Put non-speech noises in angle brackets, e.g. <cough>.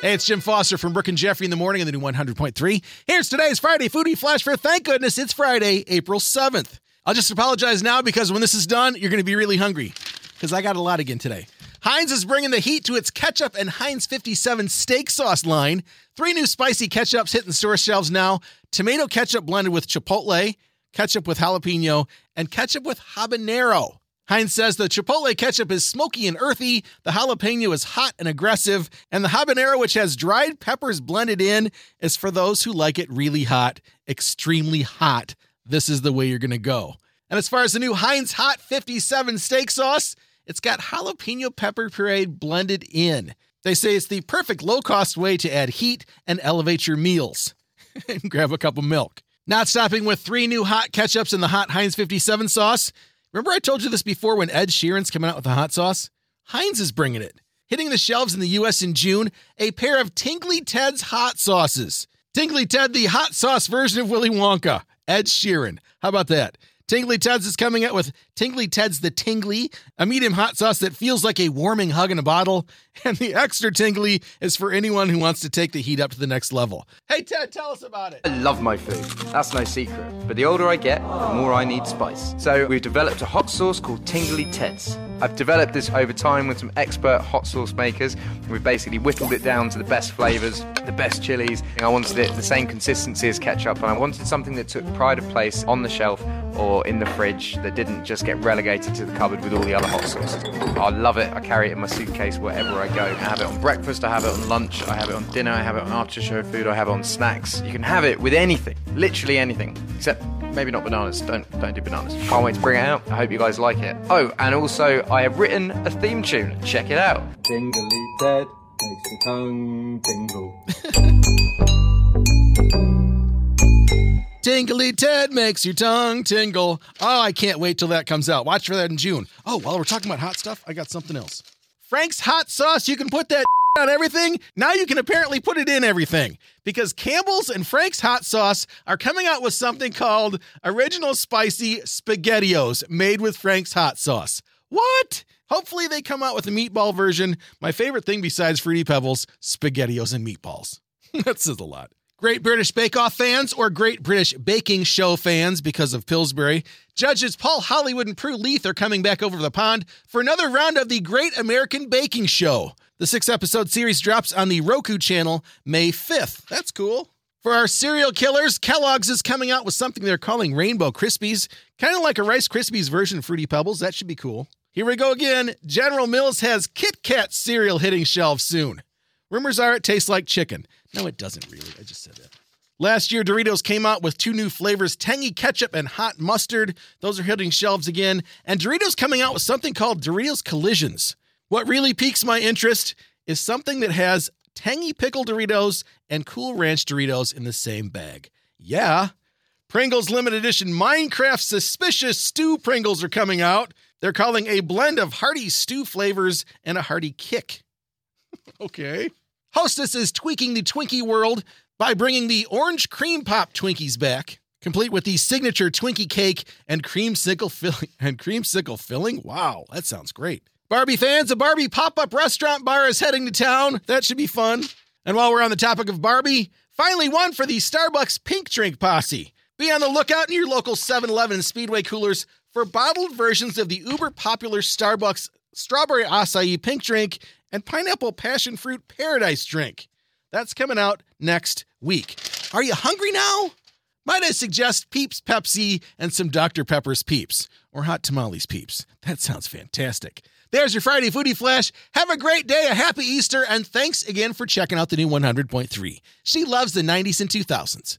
Hey, it's Jim Foster from Brooke and Jeffrey in the morning on the new 100.3. Here's today's Friday Foodie Flash for thank goodness it's Friday, April 7th. I'll just apologize now because when this is done, you're going to be really hungry because I got a lot again today. Heinz is bringing the heat to its ketchup and Heinz 57 steak sauce line. Three new spicy ketchups hitting store shelves now tomato ketchup blended with chipotle, ketchup with jalapeno, and ketchup with habanero. Heinz says the Chipotle ketchup is smoky and earthy, the jalapeno is hot and aggressive, and the habanero, which has dried peppers blended in, is for those who like it really hot, extremely hot. This is the way you're to go. And as far as the new Heinz Hot 57 steak sauce, it's got jalapeno pepper puree blended in. They say it's the perfect low cost way to add heat and elevate your meals. <laughs> grab a cup of milk. Not stopping with three new hot ketchups in the hot Heinz 57 sauce. Remember, I told you this before when Ed Sheeran's coming out with the hot sauce? Heinz is bringing it. Hitting the shelves in the US in June, a pair of Tingly Ted's hot sauces. Tingly Ted, the hot sauce version of Willy Wonka. Ed Sheeran. How about that? Tingly Ted's is coming out with Tingly Ted's the Tingly, a medium hot sauce that feels like a warming hug in a bottle. <laughs> And the extra tingly is for anyone who wants to take the heat up to the next level. Hey, Ted, tell us about it. I love my food. That's no secret. But the older I get, the more I need spice. So we've developed a hot sauce called Tingly Ted's. I've developed this over time with some expert hot sauce makers. We've basically whittled it down to the best flavors, the best chilies. I wanted it the same consistency as ketchup, and I wanted something that took pride of place on the shelf or in the fridge that didn't just get relegated to the cupboard with all the other hot sauces. I love it. I carry it in my suitcase wherever I go. I have it on breakfast, I have it on lunch, I have it on dinner, I have it on after show food, I have it on snacks. You can have it with anything, literally anything, except maybe not bananas. Don't don't do bananas. Can't wait to bring it out. I hope you guys like it. Oh, and also I have written a theme tune. Check it out. Tingly Ted makes the tongue tingle. <laughs> Tingly Ted makes your tongue tingle. Oh, I can't wait till that comes out. Watch for that in June. Oh, while we're talking about hot stuff, I got something else. Frank's hot sauce, you can put that <laughs> on everything. Now you can apparently put it in everything because Campbell's and Frank's hot sauce are coming out with something called Original Spicy SpaghettiOs made with Frank's hot sauce. What? Hopefully they come out with a meatball version. My favorite thing besides Fruity Pebbles, SpaghettiOs and meatballs. <laughs> that says a lot. Great British Bake Off fans or Great British Baking Show fans because of Pillsbury, judges Paul Hollywood and Prue Leith are coming back over the pond for another round of the Great American Baking Show. The six episode series drops on the Roku channel May 5th. That's cool. For our cereal killers, Kellogg's is coming out with something they're calling Rainbow Krispies, kind of like a Rice Krispies version of Fruity Pebbles. That should be cool. Here we go again. General Mills has Kit Kat cereal hitting shelves soon. Rumors are it tastes like chicken. No, it doesn't really. I just said that. Last year, Doritos came out with two new flavors tangy ketchup and hot mustard. Those are hitting shelves again. And Doritos coming out with something called Doritos Collisions. What really piques my interest is something that has tangy pickle Doritos and cool ranch Doritos in the same bag. Yeah. Pringles limited edition Minecraft Suspicious Stew Pringles are coming out. They're calling a blend of hearty stew flavors and a hearty kick. <laughs> okay. Hostess is tweaking the Twinkie world by bringing the orange cream pop Twinkies back, complete with the signature Twinkie cake and creamsicle filling. <laughs> And filling? Wow, that sounds great. Barbie fans, a Barbie pop-up restaurant bar is heading to town. That should be fun. And while we're on the topic of Barbie, finally one for the Starbucks Pink Drink Posse. Be on the lookout in your local 7-Eleven and Speedway coolers for bottled versions of the uber popular Starbucks strawberry acai pink drink and pineapple passion fruit paradise drink. That's coming out next week. Are you hungry now? Might I suggest Peeps Pepsi and some Dr. Pepper's Peeps or Hot Tamales Peeps? That sounds fantastic. There's your Friday Foodie Flash. Have a great day, a happy Easter, and thanks again for checking out the new 100.3. She loves the 90s and 2000s.